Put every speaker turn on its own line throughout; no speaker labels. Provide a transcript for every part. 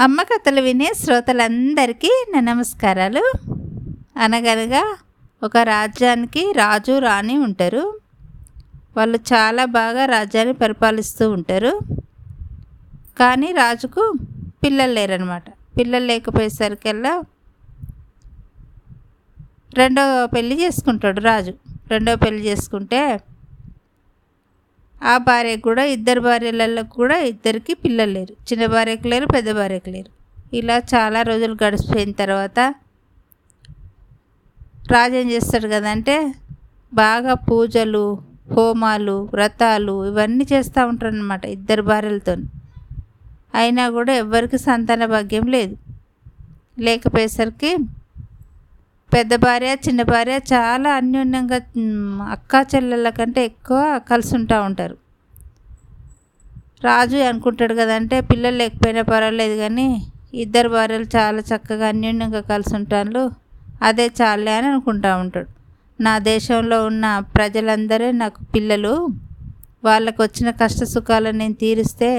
అమ్మ కథలు వినే శ్రోతలందరికీ నా నమస్కారాలు. అనగనగా ఒక రాజ్యానికి రాజు రాణి ఉంటారు. వాళ్ళు చాలా బాగా రాజ్యాన్ని పరిపాలిస్తూ ఉంటారు. కానీ రాజుకు పిల్లలు లేరనమాట పిల్లలు లేకపోయేసరికల్లా రెండో పెళ్ళి చేసుకుంటాడు రాజు. రెండో పెళ్ళి చేసుకుంటే ఆ భార్యకు కూడా ఇద్దరు భార్యలలో కూడా ఇద్దరికి పిల్లలు లేరు. చిన్న భార్యకు లేరు పెద్ద భార్యకు లేరు. ఇలా చాలా రోజులు గడిచిపోయిన తర్వాత రాజు ఏం చేస్తాడు కదంటే బాగా పూజలు హోమాలు వ్రతాలు ఇవన్నీ చేస్తూ ఉంటారు అనమాట ఇద్దరు భార్యలతో అయినా కూడా ఎవ్వరికి సంతాన భాగ్యం లేదు. లేకపోయేసరికి పెద్ద భార్య చిన్న భార్య చాలా అన్యోన్యంగా అక్కా చెల్లెళ్ళ కంటే ఎక్కువ కలిసి ఉంటా ఉంటారు. రాజు అనుకుంటాడు కదంటే పిల్లలు లేకపోయినా పర్వాలేదు కానీ ఇద్దరు భార్యలు చాలా చక్కగా అన్యోన్యంగా కలిసి ఉంటాను అదే చాలే అని అనుకుంటా ఉంటాడు. నా దేశంలో ఉన్న ప్రజలందరే నాకు పిల్లలు. వాళ్ళకు వచ్చిన కష్ట సుఖాలను నేను తీరిస్తే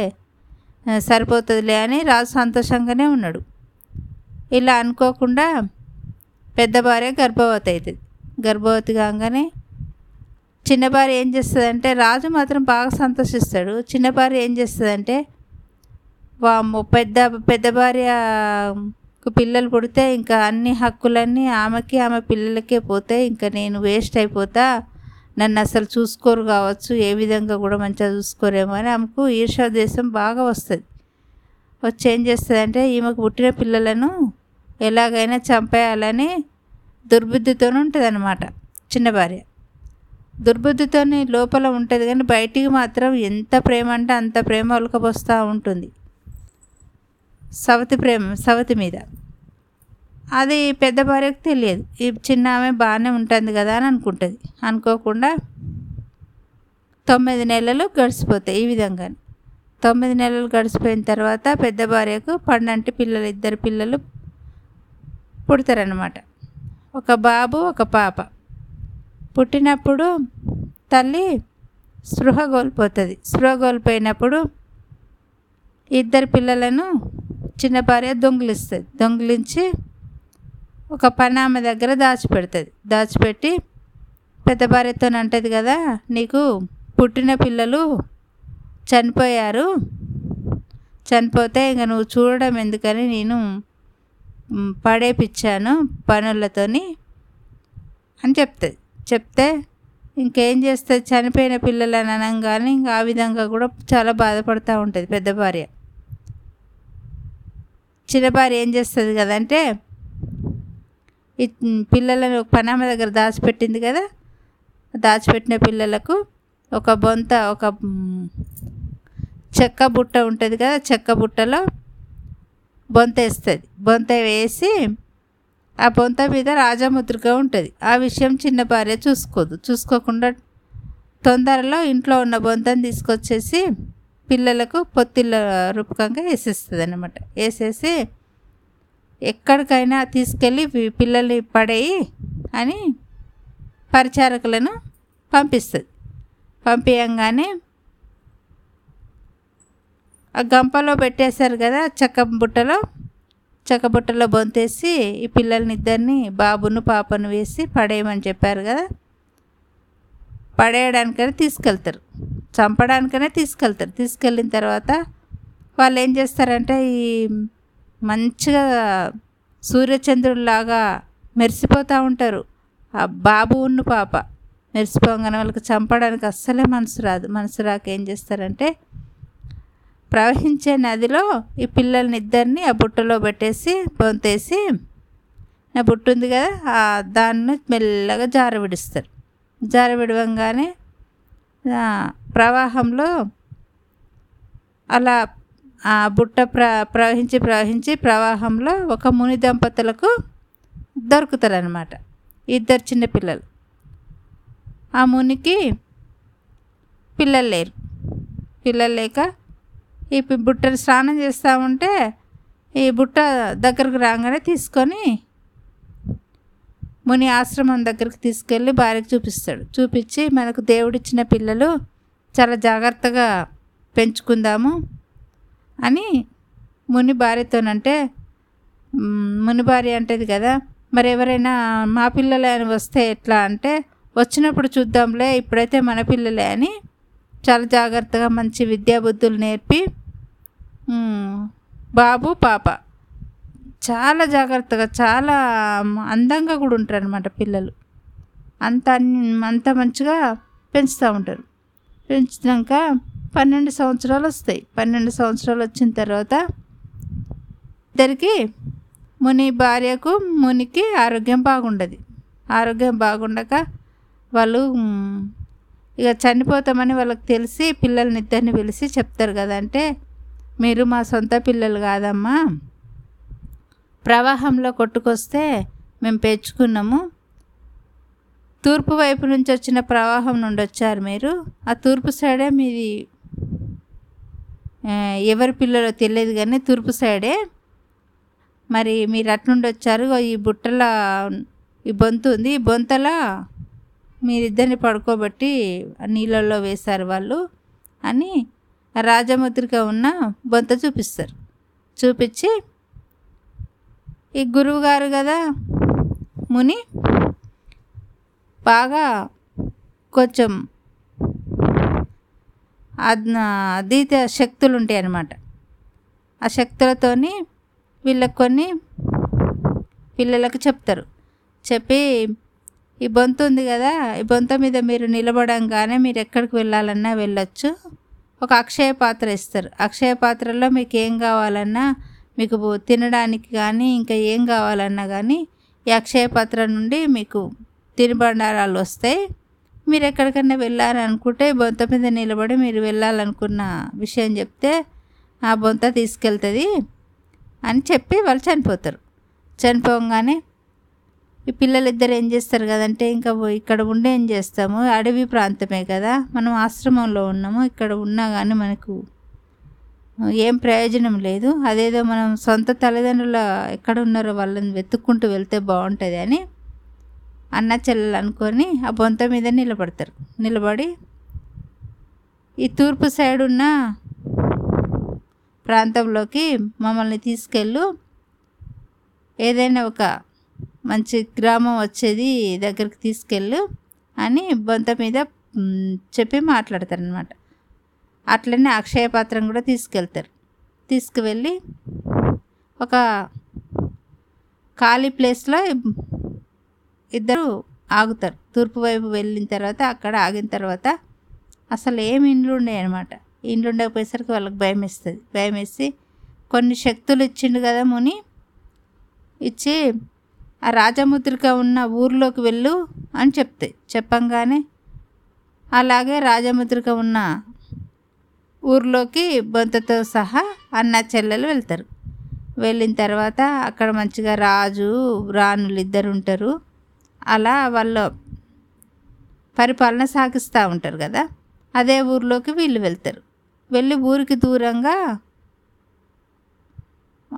సరిపోతుందిలే అని రాజు సంతోషంగానే ఉన్నాడు. ఇలా అనుకోకుండా పెద్ద భార్య గర్భవతి అవుతుంది గర్భవతి కాగానే చిన్న భార్య ఏం చేస్తుందంటే రాజు మాత్రం బాగా సంతోషిస్తాడు. చిన్న భార్య ఏం చేస్తుందంటే వాము పెద్ద పెద్ద భార్యకు పిల్లలు పుడితే ఇంకా అన్ని హక్కులన్నీ ఆమెకి ఆమె పిల్లలకే పోతే ఇంకా నేను వేస్ట్ అయిపోతా. నన్ను అసలు చూసుకోరు కావచ్చు. ఏ విధంగా కూడా మంచిగా చూసుకోరేమో అని ఆమెకు ఈర్షా దేశం బాగా వస్తుంది. వచ్చి ఏం చేస్తుందంటే ఈమెకు పుట్టిన పిల్లలను ఎలాగైనా చంపేయాలని దుర్బుద్ధితో ఉంటుంది అనమాట చిన్న భార్య. దుర్బుద్ధితోని లోపల ఉంటుంది కానీ బయటికి మాత్రం ఎంత ప్రేమ అంటే అంత ప్రేమ ఉలకపోస్తూ ఉంటుంది. సవతి ప్రేమ సవతి మీద. అది పెద్ద భార్యకు తెలియదు. ఈ చిన్న ఆమె బాగానే ఉంటుంది కదా అని అనుకుంటుంది. అనుకోకుండా తొమ్మిది నెలలు గడిచిపోతాయి ఈ విధంగా తొమ్మిది నెలలు గడిచిపోయిన తర్వాత పెద్ద భార్యకు పన్నంటి పిల్లలు ఇద్దరు పిల్లలు పుడతారనమాట ఒక బాబు ఒక పాప. పుట్టినప్పుడు తల్లి స్పృహ కోల్పోతుంది. స్పృహ కోల్పోయినప్పుడు ఇద్దరు పిల్లలను చిన్న భార్య దొంగిలిస్తుంది. దొంగిలించి ఒక పనామ దగ్గర దాచిపెడుతుంది. దాచిపెట్టి పెద్ద భార్యతో అంటది కదా నీకు పుట్టిన పిల్లలు చనిపోయారు. చనిపోతే ఇంక నువ్వు చూడడం ఎందుకని నేను పడేపిచ్చాను పనులతోని అని చెప్తుంది చెప్తే ఇంకేం చేస్తుంది? చనిపోయిన పిల్లలని అనగానే ఇంకా ఆ విధంగా కూడా చాలా బాధపడుతూ ఉంటుంది పెద్ద భార్య. చిన్న భార్య ఏం చేస్తుంది కదంటే ఈ పిల్లలను ఒక పనామ దగ్గర దాచిపెట్టింది కదా దాచిపెట్టిన పిల్లలకు ఒక బొంత ఒక చెక్క బుట్ట ఉంటుంది కదా చెక్క బుట్టలో బొంత వేస్తుంది. బొంత వేసి ఆ బొంత మీద రాజముద్రగా ఉంటుంది. ఆ విషయం చిన్న భార్య చూసుకోదు. చూసుకోకుండా తొందరలో ఇంట్లో ఉన్న బొంతను తీసుకొచ్చేసి పిల్లలకు పొత్తిళ్ళ రూపకంగా వేసేస్తుంది అనమాట వేసేసి ఎక్కడికైనా తీసుకెళ్ళి పిల్లల్ని పడేయి అని పరిచారకులను పంపిస్తుంది. పంపించగానే ఆ గంపలో పెట్టేశారు కదా చెక్క బుట్టలో. చెక్క బుట్టలో బొంతేసి ఈ పిల్లల్ని ఇద్దరిని బాబును పాపను వేసి పడేయమని చెప్పారు కదా. పడేయడానికనే తీసుకెళ్తారు. చంపడానికనే తీసుకెళ్తారు. తీసుకెళ్ళిన తర్వాత వాళ్ళు ఏం చేస్తారంటే ఈ మంచిగా సూర్యచంద్రుడిలాగా మెరిసిపోతూ ఉంటారు. ఆ బాబు ఉన్న పాప మెరిసిపోగానే వాళ్ళకి చంపడానికి అస్సలే మనసు రాదు. మనసు రాక ఏం చేస్తారంటే ప్రవహించే నదిలో ఈ పిల్లల్నిద్దరిని ఆ బుట్టలో పెట్టేసి పొంతేసి నా బుట్ట ఉంది కదా ఆ దాన్ని మెల్లగా జార విడుస్తారు. జార విడవంగానే ప్రవాహంలో అలా ఆ బుట్ట ప్ర ప్రవహించి ప్రవహించి ప్రవాహంలో ఒక ముని దంపతులకు దొరుకుతారనమాట ఇద్దరు చిన్నపిల్లలు ఆ మునికి పిల్లలు లేరు. పిల్లలు లేక ఈ బుట్ట స్నానం చేస్తూ ఉంటే ఈ బుట్ట దగ్గరకు రాగానే తీసుకొని ముని ఆశ్రమం దగ్గరికి తీసుకెళ్ళి భార్యకు చూపిస్తాడు. చూపించి మనకు దేవుడిచ్చిన పిల్లలు చాలా జాగ్రత్తగా పెంచుకుందాము అని ముని భార్యతోనంటే ముని భార్య అంటేది కదా మరి ఎవరైనా మా పిల్లలే అని వస్తే ఎట్లా అంటే వచ్చినప్పుడు చూద్దాంలే ఇప్పుడైతే మన పిల్లలే అని చాలా జాగ్రత్తగా మంచి విద్యాబుద్ధులు నేర్పి బాబు పాప. చాలా జాగ్రత్తగా చాలా అందంగా కూడా ఉంటారు అనమాట పిల్లలు. అంత అన్- అంత మంచిగా పెంచుతూ ఉంటారు. పెంచినాక పన్నెండు సంవత్సరాలు వస్తాయి. పన్నెండు సంవత్సరాలు వచ్చిన తర్వాత ఇద్దరికి ముని భార్యకు మునికి ఆరోగ్యం బాగుండదు. ఆరోగ్యం బాగుండక వాళ్ళు ఇక చనిపోతామని వాళ్ళకి తెలిసి పిల్లల్ని ఇద్దరిని పిలిచి చెప్తారు కదా అంటే మీరు మా సొంత పిల్లలు కాదమ్మా. ప్రవాహంలో కొట్టుకొస్తే మేము పెంచుకున్నాము. తూర్పు వైపు నుంచి వచ్చిన ప్రవాహం నుండి వచ్చారు మీరు. ఆ తూర్పు సైడే మీది ఎవరి పిల్లలో తెలియదు కానీ తూర్పు సైడే. మరి మీరు అట్నుండి వచ్చారు. ఈ బుట్టల ఈ బొంతు ఉంది. ఈ బొంతల మీరిద్దరిని పడుకోబెట్టి నీళ్ళల్లో వేశారు వాళ్ళు అని రాజముద్రిక ఉన్న బొంత చూపిస్తారు. చూపించి ఈ గురువు గారు కదా ముని బాగా కొంచెం అద్- శక్తులు ఉంటాయి అన్నమాట. ఆ శక్తులతోని వీళ్ళకి కొన్ని పిల్లలకు చెప్తారు. చెప్పి ఈ బొంత ఉంది కదా ఈ బొంత మీద మీరు నిలబడంగానే మీరు ఎక్కడికి వెళ్ళాలన్నా వెళ్ళొచ్చు. ఒక అక్షయ పాత్ర ఇస్తారు. అక్షయ పాత్రలో మీకు ఏం కావాలన్నా మీకు తినడానికి కానీ ఇంకా ఏం కావాలన్నా కానీ ఈ అక్షయ పాత్ర నుండి మీకు తినుబండారాలు వస్తాయి. మీరు ఎక్కడికైనా వెళ్ళాలనుకుంటే బొంత మీద నిలబడి మీరు వెళ్ళాలనుకున్న విషయం చెప్తే ఆ బొంత తీసుకెళ్తుంది అని చెప్పి వాళ్ళు చనిపోతారు. చనిపోగానే ఈ పిల్లలిద్దరు ఏం చేస్తారు కదంటే ఇంకా ఇక్కడ ఉండి ఏం చేస్తాము? అడవి ప్రాంతమే కదా. మనం ఆశ్రమంలో ఉన్నాము. ఇక్కడ ఉన్నా కానీ మనకు ఏం ప్రయోజనం లేదు. అదేదో మనం సొంత తల్లిదండ్రుల ఎక్కడ ఉన్నారో వాళ్ళని వెతుక్కుంటూ వెళ్తే బాగుంటుంది అని అన్న చెల్లెలు అనుకొని ఆ బొంత మీద నిలబడతారు. నిలబడి ఈ తూర్పు సైడ్ ఉన్న ప్రాంతంలోకి మమ్మల్ని తీసుకెళ్ళు. ఏదైనా ఒక మంచి గ్రామం వచ్చేది దగ్గరికి తీసుకెళ్ళు అని బొంత మీద చెప్పి మాట్లాడతారనమాట అట్లనే అక్షయ పాత్రం కూడా తీసుకెళ్తారు. తీసుకువెళ్ళి ఒక ఖాళీ ప్లేస్లో ఇద్దరు ఆగుతారు. తూర్పు వైపు వెళ్ళిన తర్వాత అక్కడ ఆగిన తర్వాత అసలు ఏమి ఇండ్లు ఉండేవి అనమాట ఇండ్లు ఉండకపోయేసరికి వాళ్ళకి భయం వేస్తుంది. భయం వేసి కొన్ని శక్తులు ఇచ్చిండు కదా ముని ఇచ్చి ఆ రాజముద్రిక ఉన్న ఊర్లోకి వెళ్ళు అని చెప్తాయి చెప్పంగానే అలాగే రాజముద్రిక ఉన్న ఊర్లోకి బొంతతో సహా అన్న చెల్లెలు వెళ్తారు. వెళ్ళిన తర్వాత అక్కడ మంచిగా రాజు రాణులు ఇద్దరు ఉంటారు. అలా వాళ్ళు పరిపాలన సాగిస్తూ ఉంటారు కదా. అదే ఊర్లోకి వీళ్ళు వెళ్తారు. వెళ్ళి ఊరికి దూరంగా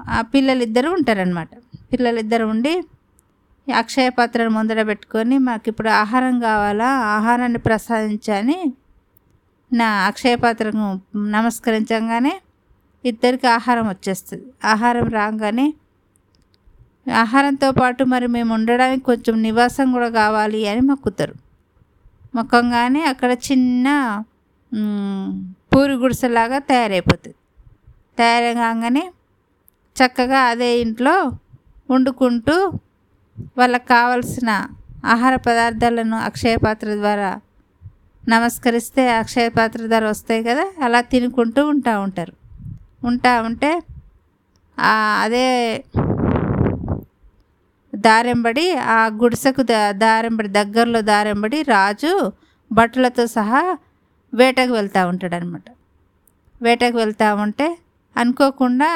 ఆ పిల్లలిద్దరూ ఉంటారనమాట పిల్లలిద్దరు ఉండి అక్షయ పాత్రను ముందర పెట్టుకొని మాకు ఇప్పుడు ఆహారం కావాలా? ఆహారాన్ని ప్రసాదించని నా అక్షయ పాత్రకు నమస్కరించగానే ఇద్దరికి ఆహారం వచ్చేస్తుంది. ఆహారం రాగానే ఆహారంతో పాటు మరి మేము ఉండడానికి కొంచెం నివాసం కూడా కావాలి అని మొక్కుతారు. మొక్కంగానే అక్కడ చిన్న పూరి గుడిసెలాగా తయారైపోతుంది. తయారై కాగానే చక్కగా అదే ఇంట్లో వండుకుంటూ వాళ్ళకి కావలసిన ఆహార పదార్థాలను అక్షయ పాత్ర ద్వారా నమస్కరిస్తే అక్షయ పాత్ర ద్వారా వస్తాయి కదా అలా తినుకుంటూ ఉంటా ఉంటారు. ఉంటా ఉంటే అదే దారెంబడి ఆ గుడిసెకు ద దారెంబడి దగ్గరలో దారెంబడి రాజు బట్టలతో సహా వేటకు వెళ్తూ ఉంటాడనమాట వేటకు వెళ్తూ ఉంటే అనుకోకుండా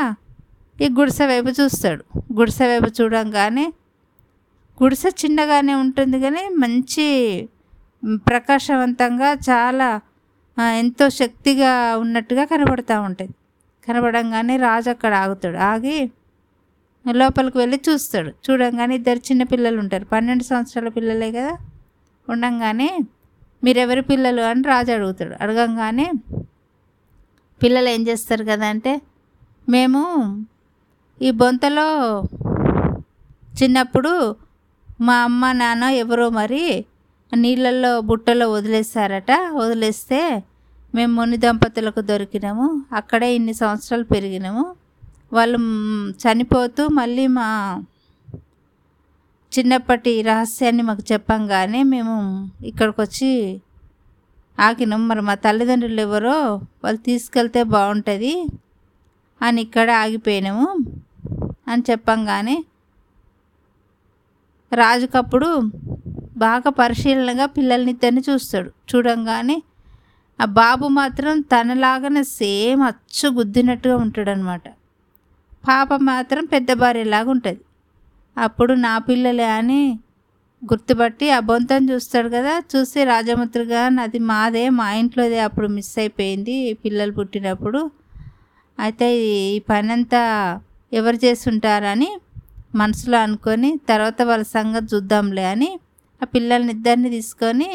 ఈ గుడిసె వైపు చూస్తాడు. గుడిసె వైపు చూడంగానే గుడిసె చిన్నగానే ఉంటుంది కానీ మంచి ప్రకాశవంతంగా చాలా ఎంతో శక్తిగా ఉన్నట్టుగా కనబడుతూ ఉంటుంది. కనబడంగానే రాజు అక్కడ ఆగుతాడు. ఆగి లోపలికి వెళ్ళి చూస్తాడు. చూడంగానే ఇద్దరు చిన్న పిల్లలు ఉంటారు. పన్నెండు సంవత్సరాల పిల్లలే కదా. ఉండంగానే మీరెవరి పిల్లలు అని రాజు అడుగుతాడు. అడగంగానే పిల్లలు ఏం చేస్తారు కదా అంటే మేము ఈ బొంతలో చిన్నప్పుడు మా అమ్మ నాన్న ఎవరో మరి నీళ్ళల్లో బుట్టలో వదిలేశారట. వదిలేస్తే మేము ముని దంపతులకు దొరికినాము. అక్కడే ఇన్ని సంవత్సరాలు పెరిగినాము. వాళ్ళు చనిపోతూ మళ్ళీ మా చిన్నప్పటి రహస్యాన్ని మాకు చెప్పంగానే మేము ఇక్కడికి వచ్చి ఆగినాం. మరి మా తల్లిదండ్రులు ఎవరో వాళ్ళు తీసుకెళ్తే బాగుంటుంది అని ఇక్కడ ఆగిపోయినాము అని చెప్పంగానే రాజుకప్పుడు బాగా పరిశీలనగా పిల్లల్ని ఇద్దరిని చూస్తాడు. చూడంగానే ఆ బాబు మాత్రం తనలాగానే సేమ్ అచ్చు గుద్దినట్టుగా ఉంటాడనమాట పాప మాత్రం పెద్ద భార్యలాగా ఉంటుంది. అప్పుడు నా పిల్లలే అని గుర్తుపట్టి ఆ బొంతం చూస్తాడు కదా చూసి రాజముద్రగా అది మాదే మా ఇంట్లోదే అప్పుడు మిస్ అయిపోయింది పిల్లలు పుట్టినప్పుడు. అయితే ఈ పని అంతా ఎవరు చేస్తుంటారని మనసులో అనుకొని తర్వాత వాళ్ళ సంగతి చూద్దాంలే అని ఆ పిల్లల్ని ఇద్దరిని తీసుకొని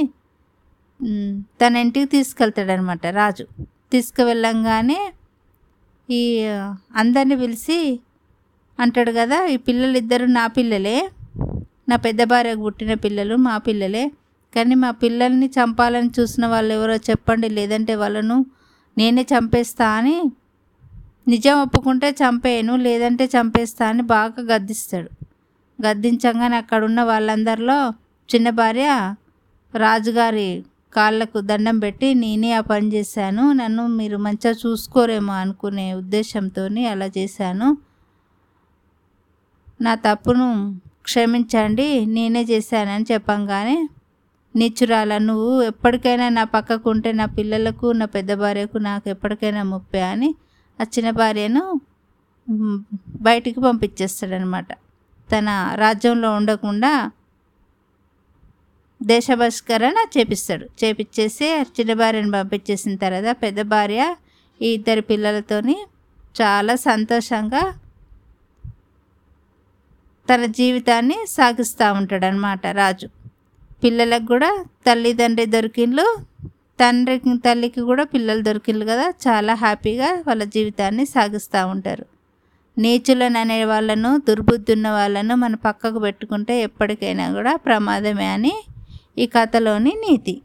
తన ఇంటికి తీసుకెళ్తాడనమాట రాజు. తీసుకువెళ్ళంగానే ఈ అందరిని పిలిచి అంటాడు కదా ఈ పిల్లలు ఇద్దరు నా పిల్లలే. నా పెద్ద భార్యకు పుట్టిన పిల్లలు మా పిల్లలే. కానీ మా పిల్లల్ని చంపాలని చూసిన వాళ్ళు ఎవరో చెప్పండి లేదంటే వాళ్ళను నేనే చంపేస్తా అని నిజం ఒప్పుకుంటే చంపేయను లేదంటే చంపేస్తా అని బాగా గద్దిస్తాడు. గద్దించంగానే అక్కడున్న వాళ్ళందరిలో చిన్న భార్య రాజుగారి కాళ్ళకు దండం పెట్టి నేనే ఆ పని చేశాను నన్ను మీరు మంచిగా చూసుకోరేమో అనుకునే ఉద్దేశంతో అలా చేశాను. నా తప్పును క్షమించండి నేనే చేశానని చెప్పంగానే నిచ్చురాల నువ్వు ఎప్పటికైనా నా పక్కకు ఉంటే నా పిల్లలకు నా పెద్ద భార్యకు నాకు ఎప్పటికైనా ముప్పే అని ఆ చిన్న భార్యను బయటికి పంపించేస్తాడనమాట. తన రాజ్యంలో ఉండకుండా దేశ బహిష్కరణ చేపిస్తాడు చేపించేసి చిన్న భార్యను పంపించేసిన తర్వాత పెద్ద భార్య ఈ ఇద్దరు పిల్లలతోని చాలా సంతోషంగా తన జీవితాన్ని సాగిస్తూ ఉంటాడనమాట రాజు. పిల్లలకు కూడా తల్లిదండ్రి దొరికిండ్లు తండ్రికి తల్లికి కూడా పిల్లలు దొరికిల్లు కదా. చాలా హ్యాపీగా వాళ్ళ జీవితాన్ని సాగిస్తూ ఉంటారు. నీచులను అనే వాళ్ళను దుర్బుద్ధి ఉన్న వాళ్ళను మన పక్కకు పెట్టుకుంటే ఎప్పటికైనా కూడా ప్రమాదమే అని ఈ కథలోని నీతి.